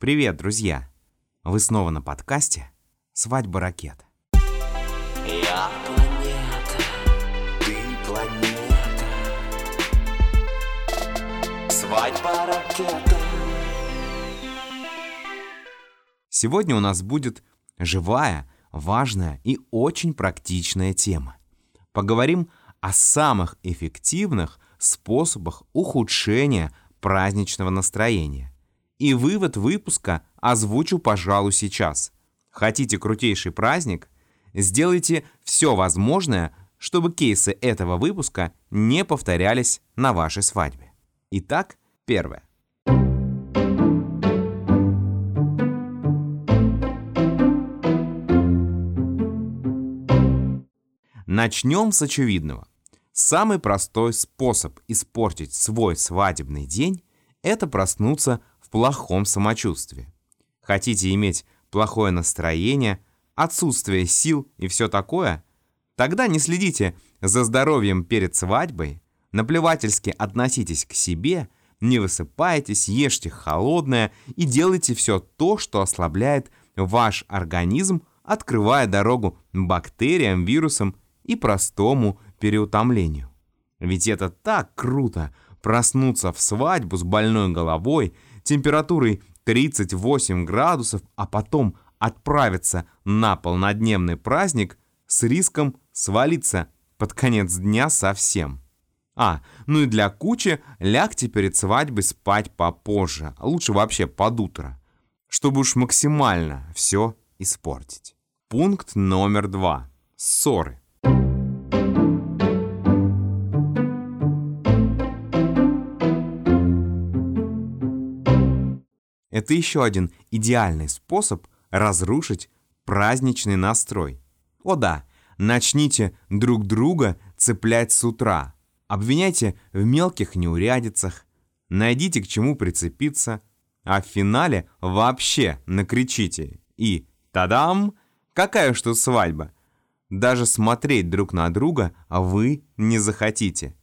Привет, друзья! Вы снова на подкасте «Свадьба ракет». Я планета, ты планета. Свадьба ракета. Сегодня у нас будет живая, важная и очень практичная тема. Поговорим о самых эффективных способах ухудшения праздничного настроения. И вывод выпуска озвучу, пожалуй, сейчас. Хотите крутейший праздник? Сделайте все возможное, чтобы кейсы этого выпуска не повторялись на вашей свадьбе. Итак, первое. Начнем с очевидного. Самый простой способ испортить свой свадебный день – это проснуться плохом самочувствии. Хотите иметь плохое настроение, отсутствие сил и все такое? Тогда не следите за здоровьем перед свадьбой, наплевательски относитесь к себе, не высыпайтесь, ешьте холодное и делайте все то, что ослабляет ваш организм, открывая дорогу бактериям, вирусам и простому переутомлению. Ведь это так круто проснуться в свадьбу с больной головой, температурой 38 градусов, а потом отправиться на полнодневный праздник с риском свалиться под конец дня совсем. А, ну и для кучи лягте перед свадьбой спать попозже, лучше вообще под утро, чтобы уж максимально все испортить. Пункт номер два. Ссоры. Это еще один идеальный способ разрушить праздничный настрой. О да, начните друг друга цеплять с утра. Обвиняйте в мелких неурядицах, найдите к чему прицепиться, а в финале вообще накричите. И тадам! Какая уж тут свадьба! Даже смотреть друг на друга вы не захотите.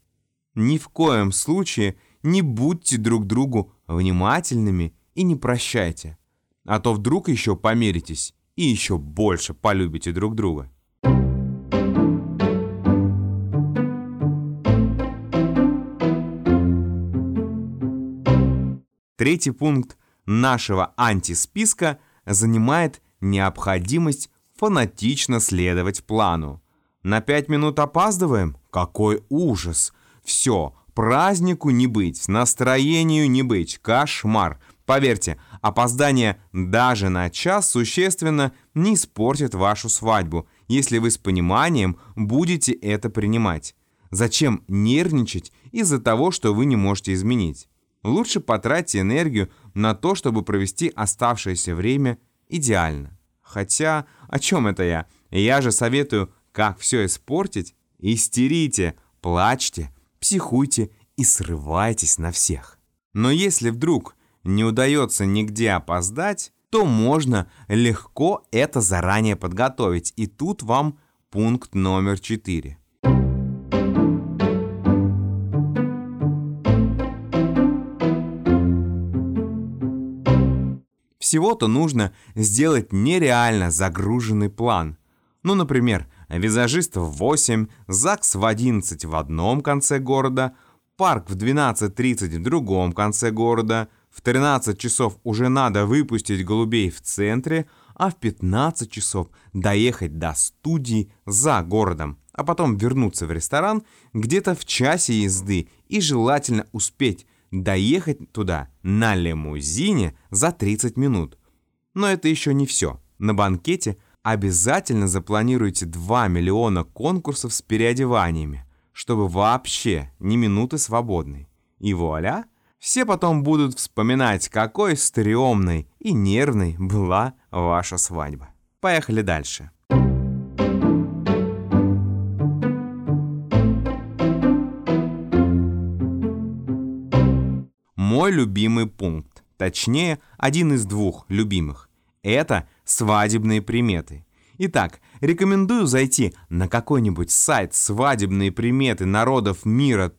Ни в коем случае не будьте друг другу внимательными и не прощайте, а то вдруг еще помиритесь и еще больше полюбите друг друга. Третий пункт нашего антисписка занимает необходимость фанатично следовать плану. На пять минут опаздываем? Какой ужас! Все, празднику не быть, настроению не быть, кошмар. Поверьте, опоздание даже на час существенно не испортит вашу свадьбу, если вы с пониманием будете это принимать. Зачем нервничать из-за того, что вы не можете изменить? Лучше потратьте энергию на то, чтобы провести оставшееся время идеально. Хотя, о чем это я? Я же советую, как все испортить. Истерите, плачьте, психуйте и срывайтесь на всех. Но если вдруг не удается нигде опоздать, то можно легко это заранее подготовить. И тут вам пункт номер 4. Всего-то нужно сделать нереально загруженный план. Ну, например, визажист в 8, ЗАГС в 11 в одном конце города, парк в 12.30 в другом конце города – в 13 часов уже надо выпустить голубей в центре, а в 15 часов доехать до студии за городом, а потом вернуться в ресторан где-то в часе езды и желательно успеть доехать туда на лимузине за 30 минут. Но это еще не все. На банкете обязательно запланируйте 2 миллиона конкурсов с переодеваниями, чтобы вообще ни минуты свободной. И вуаля! Все потом будут вспоминать, какой стрёмной и нервной была ваша свадьба. Поехали дальше. Мой любимый пункт, точнее, один из двух любимых, это свадебные приметы. Итак, рекомендую зайти на какой-нибудь сайт свадебные приметы народов мира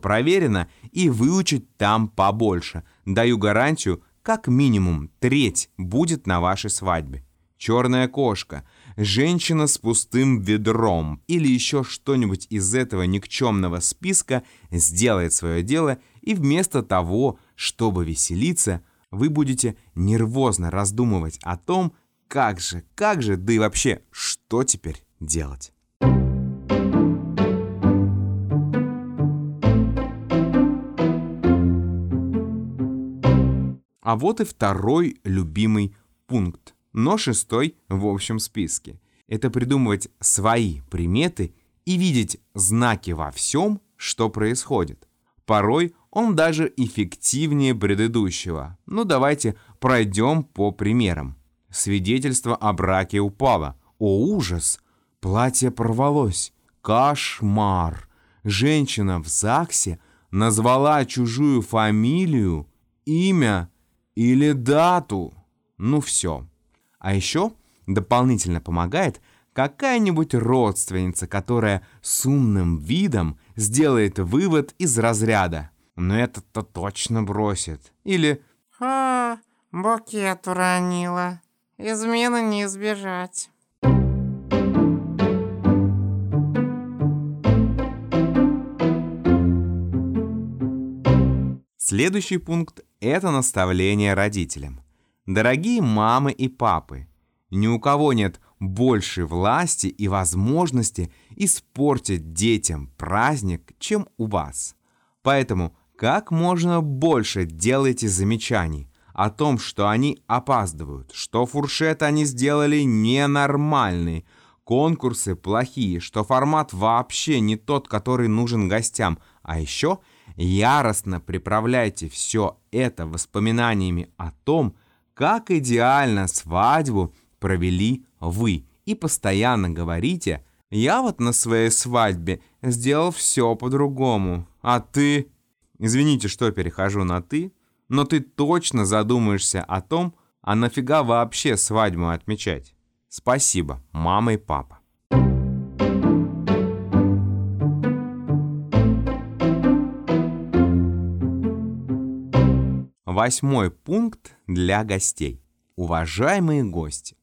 .проверено и выучить там побольше. Даю гарантию, как минимум треть будет на вашей свадьбе. Черная кошка, женщина с пустым ведром или еще что-нибудь из этого никчемного списка сделает свое дело, и вместо того, чтобы веселиться, вы будете нервозно раздумывать о том, как же, как же, да и вообще, что теперь делать. А вот и второй любимый пункт, но шестой в общем списке. Это придумывать свои приметы и видеть знаки во всем, что происходит. Порой он даже эффективнее предыдущего. Ну давайте пройдем по примерам. Свидетельство о браке упало. О ужас! Платье порвалось. Кошмар! Женщина в ЗАГСе назвала чужую фамилию, имя или дату. Ну все. А еще дополнительно помогает какая-нибудь родственница, которая с умным видом сделает вывод из разряда. Но этот-то точно бросит. Или «А, букет уронила. Измены не избежать». Следующий пункт – это наставление родителям. Дорогие мамы и папы, ни у кого нет большей власти и возможности испортить детям праздник, чем у вас. Поэтому как можно больше делайте замечаний о том, что они опаздывают, что фуршет они сделали ненормальный, конкурсы плохие, что формат вообще не тот, который нужен гостям, а еще – яростно приправляйте все это воспоминаниями о том, как идеально свадьбу провели вы. И постоянно говорите, я вот на своей свадьбе сделал все по-другому, а ты... Извините, что перехожу на «ты», но ты точно задумаешься о том, а нафига вообще свадьбу отмечать. Спасибо, мама и папа. Восьмой пункт для гостей. Уважаемые гости,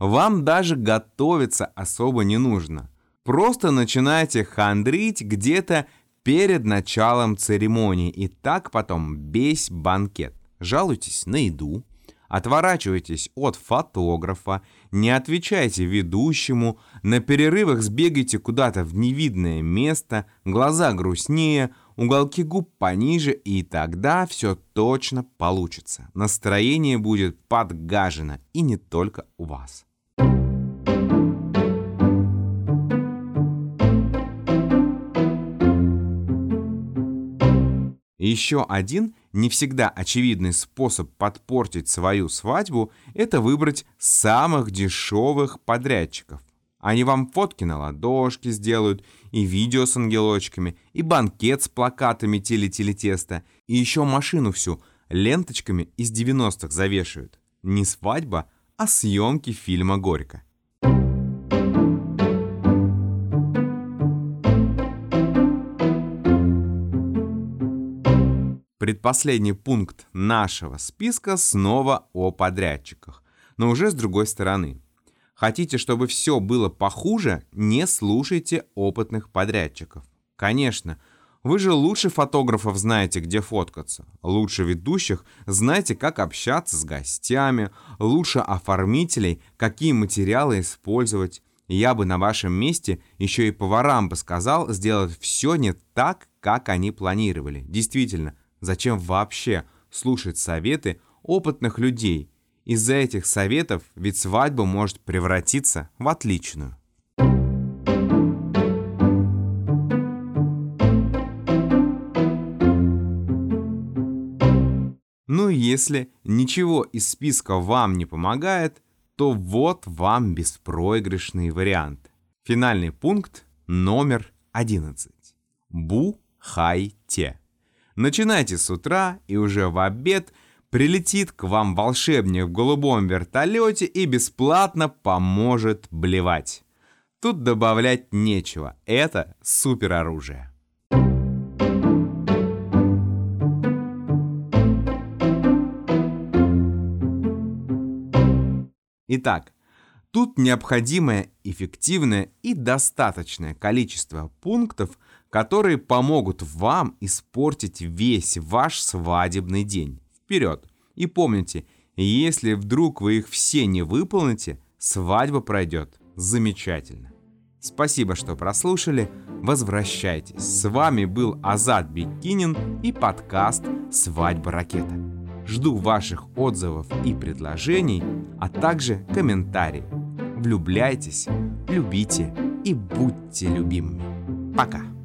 вам даже готовиться особо не нужно. Просто начинайте хандрить где-то перед началом церемонии и так потом весь банкет. Жалуйтесь на еду, отворачивайтесь от фотографа, не отвечайте ведущему, на перерывах сбегайте куда-то в невидное место, глаза грустнее, уголки губ пониже, и тогда все точно получится. Настроение будет подгажено, и не только у вас. Еще один не всегда очевидный способ подпортить свою свадьбу – это выбрать самых дешевых подрядчиков. Они вам фотки на ладошке сделают, и видео с ангелочками, и банкет с плакатами теле-теле-теста, и еще машину всю ленточками из 90-х завешают. Не свадьба, а съемки фильма «Горько». Предпоследний пункт нашего списка снова о подрядчиках, но уже с другой стороны – Хотите, чтобы все было похуже, не слушайте опытных подрядчиков. Конечно, вы же лучше фотографов знаете, где фоткаться. Лучше ведущих знаете, как общаться с гостями. Лучше оформителей, какие материалы использовать. Я бы на вашем месте еще и поварам бы сказал сделать все не так, как они планировали. Действительно, зачем вообще слушать советы опытных людей – из-за этих советов ведь свадьба может превратиться в отличную. Ну и если ничего из списка вам не помогает, то вот вам беспроигрышный вариант. Финальный пункт номер 11. Бу-хай-те. Начинайте с утра и уже в обед – Прилетит к вам волшебник в голубом вертолете и бесплатно поможет блевать. Тут добавлять нечего. Это супероружие. Итак, тут необходимое эффективное и достаточное количество пунктов, которые помогут вам испортить весь ваш свадебный день. Вперед! И помните, если вдруг вы их все не выполните, свадьба пройдет замечательно. Спасибо, что прослушали. Возвращайтесь. С вами был Азат Бекинин и подкаст «Свадьба ракета». Жду ваших отзывов и предложений, а также комментариев. Влюбляйтесь, любите и будьте любимыми. Пока!